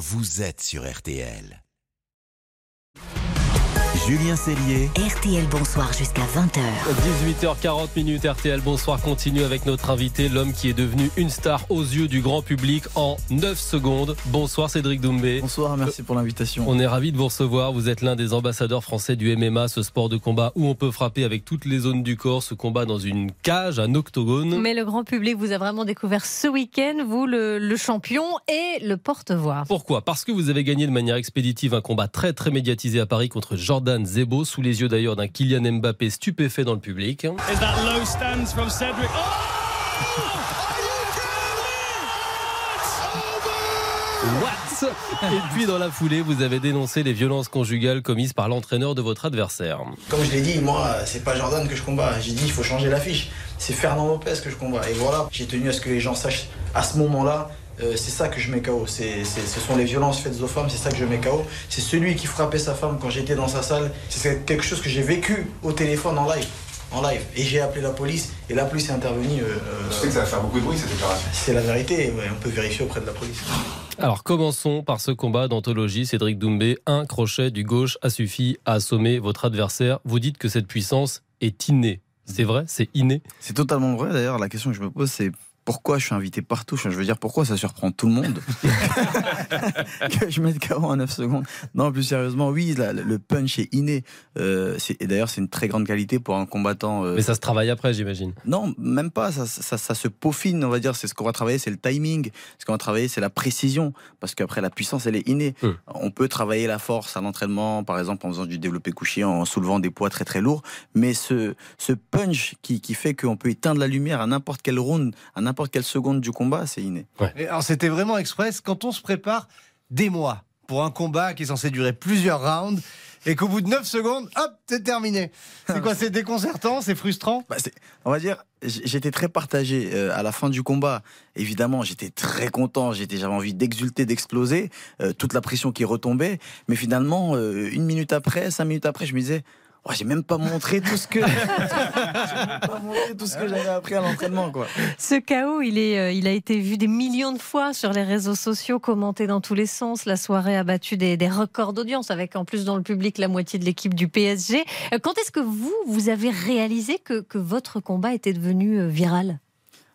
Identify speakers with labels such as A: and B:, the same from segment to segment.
A: vous êtes sur RTL. Julien Cellier.
B: RTL Bonsoir jusqu'à 20h.
C: 18h40 minutes RTL Bonsoir continue avec notre invité, l'homme qui est devenu une star aux yeux du grand public en 9 secondes. Bonsoir Cédric Doumbé.
D: Bonsoir, merci pour l'invitation.
C: On est ravi de vous recevoir. Vous êtes l'un des ambassadeurs français du MMA, ce sport de combat où on peut frapper avec toutes les zones du corps, ce combat dans une cage, un octogone.
E: Mais le grand public vous a vraiment découvert ce week-end, vous le, le champion et le porte-voix.
C: Pourquoi? Parce que vous avez gagné de manière expéditive un combat très très médiatisé à Paris contre Jordan Zebo, sous les yeux d'ailleurs d'un Kylian Mbappé stupéfait dans le public. What? Et puis dans la foulée, vous avez dénoncé les violences conjugales commises par l'entraîneur de votre adversaire.
F: Comme je l'ai dit, moi, c'est pas Jordan que je combats. J'ai dit, il faut changer l'affiche. C'est Fernand Lopez que je combats. Et voilà, j'ai tenu à ce que les gens sachent à ce moment-là. Euh, c'est ça que je mets KO. C'est, c'est- ce sont les violences faites aux femmes, c'est ça que je mets KO. C'est celui qui frappait sa femme quand j'étais dans sa salle. C'est quelque chose que j'ai vécu au téléphone en live. En live. Et j'ai appelé la police et la police est intervenue. euh, euh,
G: Je sais que ça va faire beaucoup de bruit cette déclaration.
F: c'est la vérité. ouais, on peut vérifier auprès de la police.
C: Alors commençons par ce combat d'anthologie. Cédric Doumbé, un crochet du gauche a suffi à assommer votre adversaire. Vous dites que cette puissance est innée. C'est vrai? C'est inné?
D: C'est totalement vrai d'ailleurs. La question que je me pose, c'est pourquoi je suis invité partout Je veux dire, pourquoi ça surprend tout le monde que je mette KO en 9 secondes Non, plus sérieusement, oui, la- le punch est inné. Euh, c'est- et d'ailleurs, c'est une très grande qualité pour un combattant. euh,
C: Mais ça se travaille après, j'imagine.
D: Non, même pas. Ça, ça, ça se peaufine, on va dire. C'est ce qu'on va travailler, c'est le timing. Ce qu'on va travailler, c'est la précision. Parce qu'après, la puissance, elle est innée.
C: Hum.
D: On peut travailler la force à l'entraînement, par exemple, en faisant du développé couché, en soulevant des poids très très lourds. Mais ce, ce punch qui, qui fait qu'on peut éteindre la lumière à n'importe quel round, à n'importe quelle seconde du combat, c'est inné.
H: Et alors c'était vraiment express quand on se prépare des mois pour un combat qui est censé durer plusieurs rounds et qu'au bout de 9 secondes, hop, c'est terminé. C'est quoi C'est déconcertant, c'est frustrant?
D: Bah, on va dire, j'étais très partagé euh, à la fin du combat. Évidemment, j'étais très content, j'étais, j'avais envie d'exulter, d'exploser, euh, toute la pression qui retombait. Mais finalement, euh, une minute après, cinq minutes après, je me disais. Oh, j'ai même pas montré tout ce que tout ce j'avais appris à l'entraînement quoi.
E: Ce chaos, il, est, euh, il a été vu des millions de fois sur les réseaux sociaux, commenté dans tous les sens. La soirée a battu des, des records d'audience, avec en plus dans le public la moitié de l'équipe du PSG. Euh, Quand est-ce que vous, vous avez réalisé que, que votre combat était devenu euh, viral?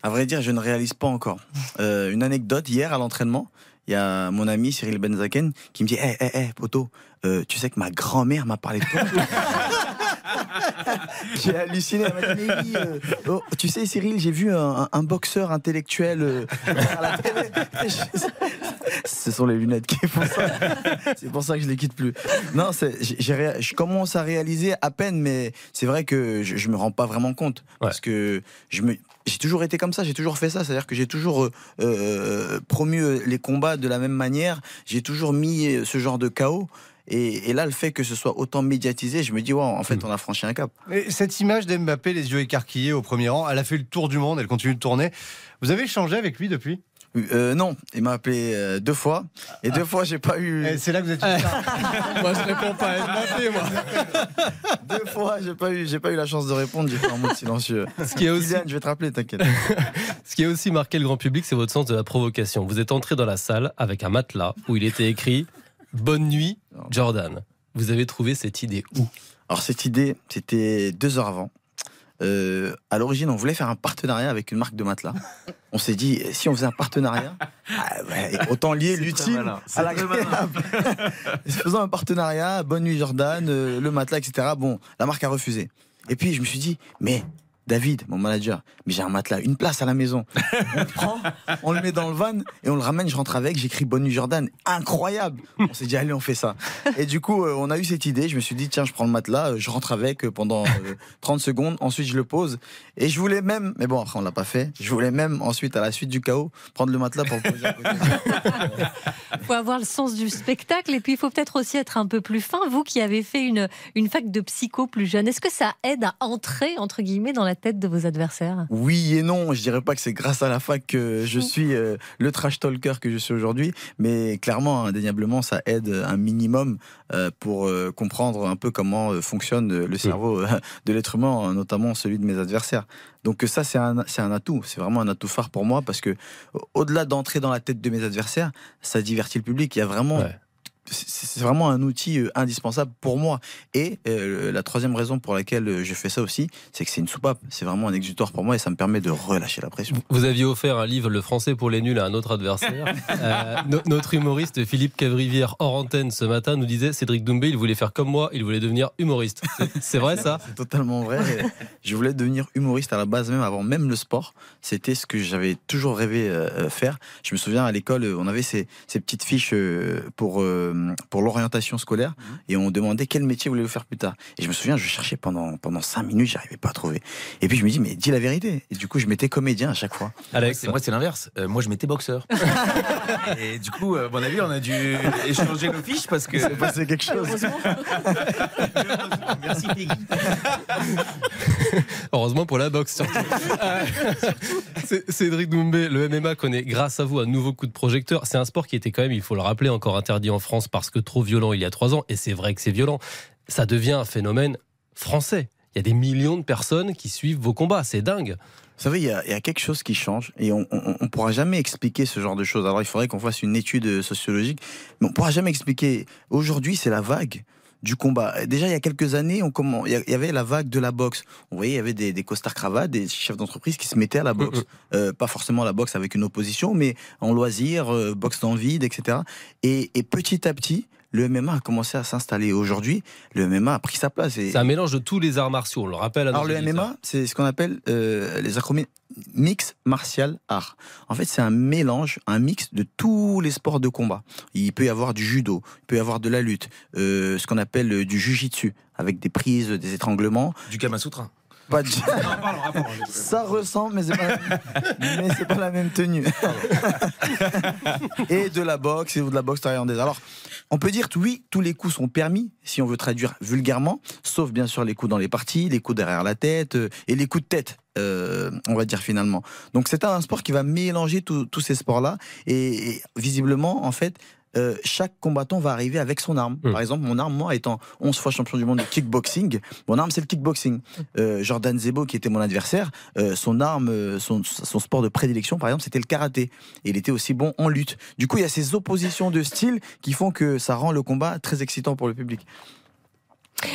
D: À vrai dire, je ne réalise pas encore. Euh, une anecdote hier à l'entraînement, il y a mon ami Cyril Benzaken qui me dit "Eh hé hé poto, euh, tu sais que ma grand-mère m'a parlé de toi." j'ai halluciné. Mais oui, euh, oh, tu sais, Cyril, j'ai vu un, un boxeur intellectuel euh, à la télé. Ce sont les lunettes qui font ça. C'est pour ça que je les quitte plus. Non, je commence à réaliser à peine, mais c'est vrai que je, je me rends pas vraiment compte parce que je me j'ai toujours été comme ça, j'ai toujours fait ça, c'est-à-dire que j'ai toujours euh, euh, promu les combats de la même manière, j'ai toujours mis ce genre de chaos. Et, et là, le fait que ce soit autant médiatisé, je me dis, wow, en fait, on a franchi un cap.
H: Et cette image d'Mbappé, les yeux écarquillés au premier rang, elle a fait le tour du monde, elle continue de tourner. Vous avez échangé avec lui depuis?
D: Euh, non, il m'a appelé euh, deux fois, et deux fois, j'ai pas eu.
H: Eh, C'est là que vous êtes une star.
C: Moi, je réponds pas à Mbappé, moi.
D: Deux fois, j'ai pas eu, j'ai pas eu la chance de répondre, j'ai fait un mot silencieux.
C: Ce qui est aussi,
D: Kylian, je vais te rappeler, t'inquiète.
C: ce qui a aussi marqué le grand public, c'est votre sens de la provocation. Vous êtes entré dans la salle avec un matelas où il était écrit Bonne nuit, Jordan. Vous avez trouvé cette idée où
D: Alors cette idée, c'était deux heures avant. Euh, à l'origine, on voulait faire un partenariat avec une marque de matelas. On s'est dit, si on faisait un partenariat, ah ouais, autant lier l'utile à l'agréable. Faisons un partenariat, Bonne Nuit Jordan, euh, le matelas, etc. Bon, la marque a refusé. Et puis je me suis dit, mais David, mon manager, mais j'ai un matelas, une place à la maison. On le prend, on le met dans le van et on le ramène, je rentre avec, j'écris Bonne Nuit Jordan. Incroyable On s'est dit, allez, on fait ça. Et du coup, euh, on a eu cette idée, je me suis dit, tiens, je prends le matelas, euh, je rentre avec euh, pendant euh, 30 secondes, ensuite je le pose. Et je voulais même, mais bon, après on l'a pas fait, je voulais même ensuite, à la suite du chaos, prendre le matelas pour le poser à côté.
E: Il faut avoir le sens du spectacle et puis il faut peut-être aussi être un peu plus fin. Vous qui avez fait une, une fac de psycho plus jeune, est-ce que ça aide à entrer, entre guillemets, dans la tête de vos adversaires
D: Oui et non, je dirais pas que c'est grâce à la fac que je suis euh, le trash talker que je suis aujourd'hui, mais clairement, indéniablement, ça aide un minimum euh, pour euh, comprendre un peu comment euh, fonctionne le cerveau euh, de l'être humain, notamment celui de mes adversaires. Donc ça, c'est un, c'est un atout. C'est vraiment un atout phare pour moi parce que au-delà d'entrer dans la tête de mes adversaires, ça divertit le public. Il y a vraiment
C: Ouais.
D: C'est vraiment un outil euh, indispensable pour moi. Et euh, la troisième raison pour laquelle euh, je fais ça aussi, c'est que c'est une soupape. C'est vraiment un exutoire pour moi et ça me permet de relâcher la pression.
C: Vous aviez offert un livre, Le français pour les nuls, à un autre adversaire. Euh, no- notre humoriste Philippe Cavrivière, hors antenne ce matin, nous disait Cédric Doumbé, il voulait faire comme moi, il voulait devenir humoriste. C'est- vrai ça?
D: C'est totalement vrai. je voulais devenir humoriste à la base, même avant même le sport. C'était ce que j'avais toujours rêvé euh, faire. Je me souviens à l'école, on avait ces, ces petites fiches pour, euh, pour l'orientation scolaire et on demandait quel métier voulez-vous faire plus tard. Et je me souviens, je cherchais pendant, pendant cinq minutes, j'arrivais pas à trouver. Et puis je me dis, mais dis la vérité. Et du coup, je m'étais comédien à chaque fois.
C: Alex
G: C'est- Moi, c'est l'inverse. Euh, moi, je m'étais boxeur. Et du coup, euh, à mon avis, on a dû échanger nos fiches parce que.
D: C'est passé quelque chose.
G: Merci, Peggy.
C: Heureusement pour la boxe, surtout. Cédric Doumbé, le MMA connaît grâce à vous un nouveau coup de projecteur. C'est un sport qui était quand même, il faut le rappeler, encore interdit en France parce que trop violent il y a trois ans. Et c'est vrai que c'est violent. Ça devient un phénomène français. Il y a des millions de personnes qui suivent vos combats. C'est dingue.
D: Vous savez, il y, a, il y a quelque chose qui change et on ne pourra jamais expliquer ce genre de choses. Alors, il faudrait qu'on fasse une étude sociologique, mais on pourra jamais expliquer. Aujourd'hui, c'est la vague du combat. Déjà, il y a quelques années, on comment, il y avait la vague de la boxe. Vous voyez, il y avait des, des costards cravates, des chefs d'entreprise qui se mettaient à la boxe. Euh, pas forcément la boxe avec une opposition, mais en loisir, euh, boxe dans le vide, etc. Et, et petit à petit, le MMA a commencé à s'installer. Aujourd'hui, le MMA a pris sa place. Et,
C: C'est un mélange de tous les arts martiaux. On le rappelle à
D: alors le. MMA, c'est ce qu'on appelle euh, les acronymes mix martial art. En fait, c'est un mélange, un mix de tous les sports de combat. Il peut y avoir du judo, il peut y avoir de la lutte, euh, ce qu'on appelle euh, du jujitsu avec des prises, des étranglements.
G: Du Kamasutra.
D: Pas de... Ça ressemble, mais c'est pas, mais c'est pas la même tenue. et de la boxe et de la boxe thaïlandaise. Alors, on peut dire que oui, tous les coups sont permis, si on veut traduire vulgairement, sauf bien sûr les coups dans les parties, les coups derrière la tête euh, et les coups de tête. euh, on va dire finalement. Donc c'est un sport qui va mélanger tous tous ces sports-là et, et visiblement en fait euh, chaque combattant va arriver avec son arme.
C: Mm.
D: Par exemple, mon arme, moi, étant 11 fois champion du monde de kickboxing, mon arme, c'est le kickboxing. Euh, Jordan Zebo, qui était mon adversaire, euh, son arme, son, son sport de prédilection, par exemple, c'était le karaté. Et il était aussi bon en lutte. Du coup, il y a ces oppositions de style qui font que ça rend le combat très excitant pour le public.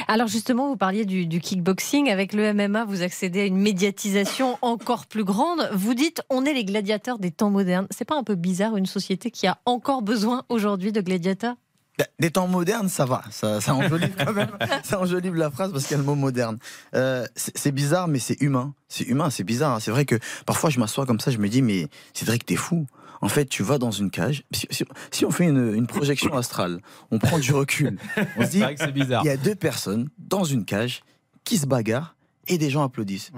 E: Alors justement, vous parliez du, kickboxing. Avec le MMA, vous accédez à une médiatisation encore plus grande. Vous dites, on est les gladiateurs des temps modernes. C'est pas un peu bizarre une société qui a encore besoin aujourd'hui de gladiateurs?
D: Bah, Des temps modernes, ça va. Ça, ça enjolive quand même. ça enjolive la phrase parce qu'il y a le mot moderne. Euh, c'est bizarre, mais c'est humain. C'est humain, c'est bizarre. C'est vrai que parfois je m'assois comme ça, je me dis, mais Cédric, t'es fou. En fait, tu vas dans une cage. Si, si- si on fait une, une projection astrale, on prend du recul. On se dit, il y a deux personnes dans une cage qui se bagarrent et des gens applaudissent.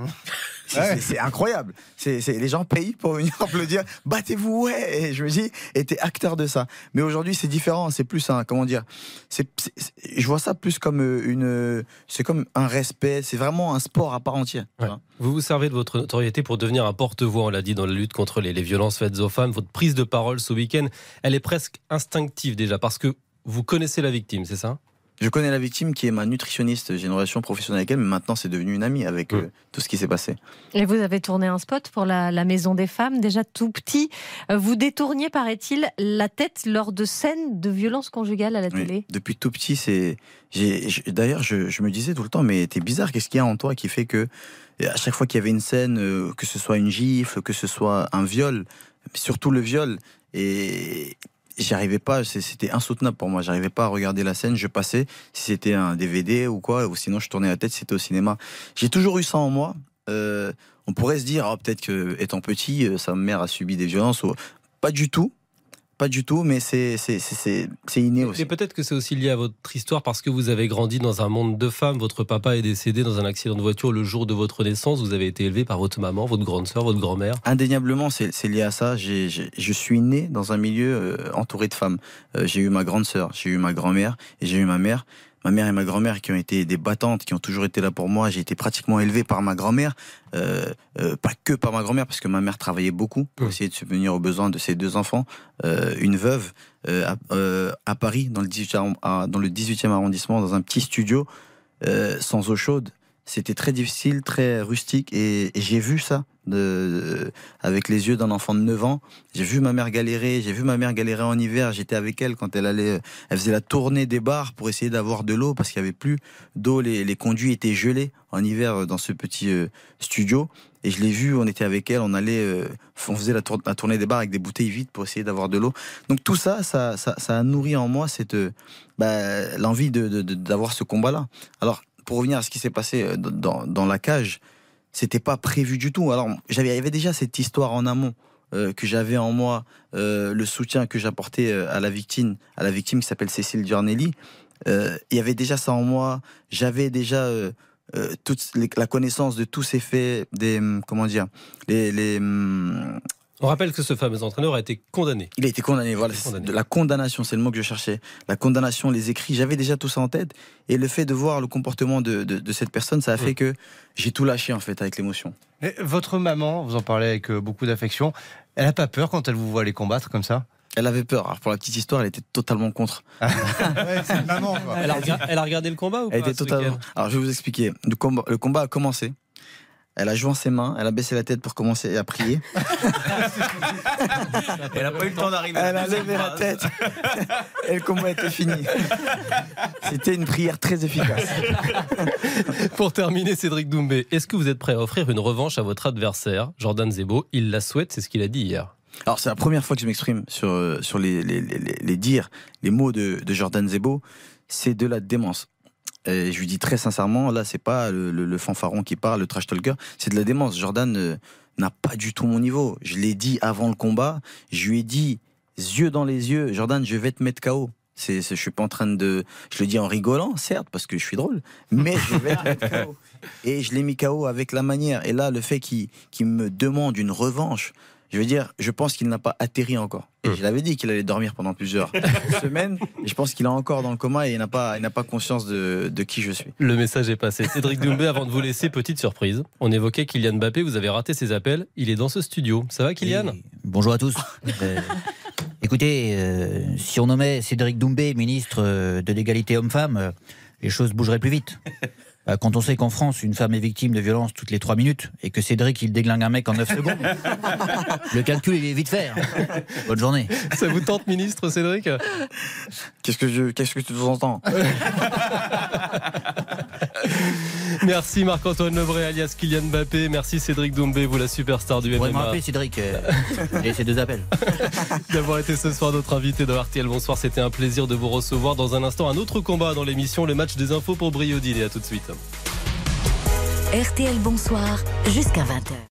D: C'est- incroyable. C'est les gens payent pour venir applaudir. Battez-vous, ouais. Et je me dis, et t'es acteur de ça. Mais aujourd'hui, c'est différent. C'est plus un, comment dire, c'est, je vois ça plus comme euh, une, euh, c'est comme un respect. C'est vraiment un sport à part entière.
C: Ouais. Vous vous servez de votre notoriété pour devenir un porte-voix, on l'a dit, dans la lutte contre les, les violences faites aux femmes. Votre prise de parole ce week-end, elle est presque instinctive déjà, parce que vous connaissez la victime, c'est ça?
D: Je connais la victime qui est ma nutritionniste. J'ai une relation professionnelle avec elle, mais maintenant c'est devenu une amie avec euh, tout ce qui s'est passé.
E: Et vous avez tourné un spot pour la, la Maison des Femmes, déjà tout petit. Euh, Vous détourniez, paraît-il, la tête lors de scènes de violence conjugale à la
D: Oui.
E: télé.
D: Depuis tout petit, c'est. D'ailleurs, je, je me disais tout le temps, mais t'es bizarre, qu'est-ce qu'il y a en toi qui fait que à chaque fois qu'il y avait une scène, euh, que ce soit une gifle, que ce soit un viol, surtout le viol, et j'y arrivais pas, c'était insoutenable pour moi. J'arrivais pas à regarder la scène, je passais, si c'était un DVD ou quoi, ou sinon je tournais la tête, c'était au cinéma. J'ai toujours eu ça en moi. Euh, on pourrait se dire, ah, peut-être que étant petit, euh, sa mère a subi des violences. Ou... Pas du tout. Pas du tout, mais c'est c'est- c'est- c'est- c'est inné aussi.
C: Et peut-être que c'est aussi lié à votre histoire parce que vous avez grandi dans un monde de femmes. Votre papa est décédé dans un accident de voiture le jour de votre naissance. Vous avez été élevé par votre maman, votre grande sœur, votre grand-mère.
D: Indéniablement, c'est lié à ça. Je suis né dans un milieu euh, entouré de femmes. Euh, j'ai eu ma grande sœur, j'ai eu ma grand-mère et j'ai eu ma mère. Ma mère et ma grand-mère qui ont été des battantes, qui ont toujours été là pour moi. J'ai été pratiquement élevé par ma grand-mère, euh, euh, pas que par ma grand-mère, parce que ma mère travaillait beaucoup pour essayer de subvenir aux besoins de ses deux enfants. Euh, une veuve à, à Paris, dans le 18e, arron- à- dans le 18e arrondissement, dans un petit studio, sans eau chaude. C'était très difficile, très rustique, et, j'ai vu ça de, avec les yeux d'un enfant de 9 ans. J'ai vu ma mère galérer, j'ai vu ma mère galérer en hiver. J'étais avec elle quand elle allait, elle faisait la tournée des bars pour essayer d'avoir de l'eau parce qu'il y avait plus d'eau. Les, les conduits étaient gelés en hiver dans ce petit euh, studio. Et je l'ai vu, on était avec elle, on allait, euh, on faisait la, tour- la tournée des bars avec des bouteilles vides pour essayer d'avoir de l'eau. Donc tout ça, ça, ça, a nourri en moi cette, euh, bah, l'envie de- d'avoir ce combat-là. Alors, pour revenir à ce qui s'est passé euh, dans, dans la cage, c'était pas prévu du tout. Alors, j'avais, il y avait déjà cette histoire en amont euh, que j'avais en moi, euh, le soutien que j'apportais à la victime, à la victime qui s'appelle Cécile Giornelli. Il y avait déjà ça en moi. J'avais déjà toute la connaissance de tous ces faits, des hum, comment dire, les, les hum,
C: On rappelle que ce fameux entraîneur a été condamné.
D: il a été condamné, voilà. c'est-
C: Condamné.
D: de La condamnation, c'est le mot que je cherchais. La condamnation, les écrits, j'avais déjà tout ça en tête. Et le fait de voir le comportement de, de- de cette personne, ça a fait que j'ai tout lâché, en fait, avec l'émotion.
H: Et votre maman, vous en parlez avec euh, beaucoup d'affection, elle a pas peur quand elle vous voit les combattre comme ça?
D: Elle avait peur. Alors, pour la petite histoire, elle était totalement contre.
H: Ouais, maman, quoi.
C: Elle a, rega- elle a regardé le combat ou pas
D: Elle était totalement. Alors, je vais vous expliquer. Le combat, le combat a commencé. Elle a joint ses mains, elle a baissé la tête pour commencer à prier.
G: Elle n'a pas eu le temps d'arriver. à
D: Elle a levé la tête. Et le combat était fini. C'était une prière très efficace.
C: Pour terminer, Cédric Doumbé, est-ce que vous êtes prêt à offrir une revanche à votre adversaire, Jordan Zebo? Il la souhaite, c'est ce qu'il a dit hier.
D: Alors, c'est la première fois que je m'exprime sur, euh, sur les, les, les, les- les dires, les mots de, de Jordan Zebo. C'est de la démence. Et je lui dis très sincèrement, là, c'est pas le, le- le fanfaron qui parle, le trash talker, c'est de la démence. Jordan euh, n'a pas du tout mon niveau. Je l'ai dit avant le combat. Je lui ai dit, yeux dans les yeux, Jordan, je vais te mettre KO. C'est, je suis pas en train de. Je le dis en rigolant, certes, parce que je suis drôle, mais je vais te mettre KO. Et je l'ai mis KO avec la manière. Et là, le fait qu'il, qu'il me demande une revanche, je veux dire, je pense qu'il n'a pas atterri encore. Et je l'avais dit qu'il allait dormir pendant plusieurs semaines. Et je pense qu'il est encore dans le coma et il n'a pas, il n'a pas conscience de, de qui je suis.
C: Le message est passé. Cédric Doumbé, avant de vous laisser, petite surprise. On évoquait Kylian Mbappé, vous avez raté ses appels. Il est dans ce studio. Ça va, Kylian
I: Et Bonjour à tous. Euh, écoutez, euh, si on nommait Cédric Doumbé ministre euh, de l'égalité homme-femme, les choses bougeraient plus vite. Euh, Quand on sait qu'en France, une femme est victime de violence toutes les 3 minutes et que Cédric, il déglingue un mec en 9 secondes, le calcul, il est vite fait. hein. Bonne journée.
C: Ça vous tente, ministre Cédric?
D: Qu'est-ce que je, qu'est-ce que tu entends?
C: Merci Marc-Antoine Lebray, alias Kylian Mbappé. Merci Cédric Doumbé, vous la superstar du
I: Vous pourrez me
C: MMA,
I: rappeler, Cédric, euh, et ces deux appels.
C: d'avoir été ce soir notre invité dans RTL. Bonsoir, c'était un plaisir de vous recevoir. Dans un instant, un autre combat dans l'émission, le match des infos pour Briodine. Et à tout de suite.
B: RTL Bonsoir jusqu'à 20h.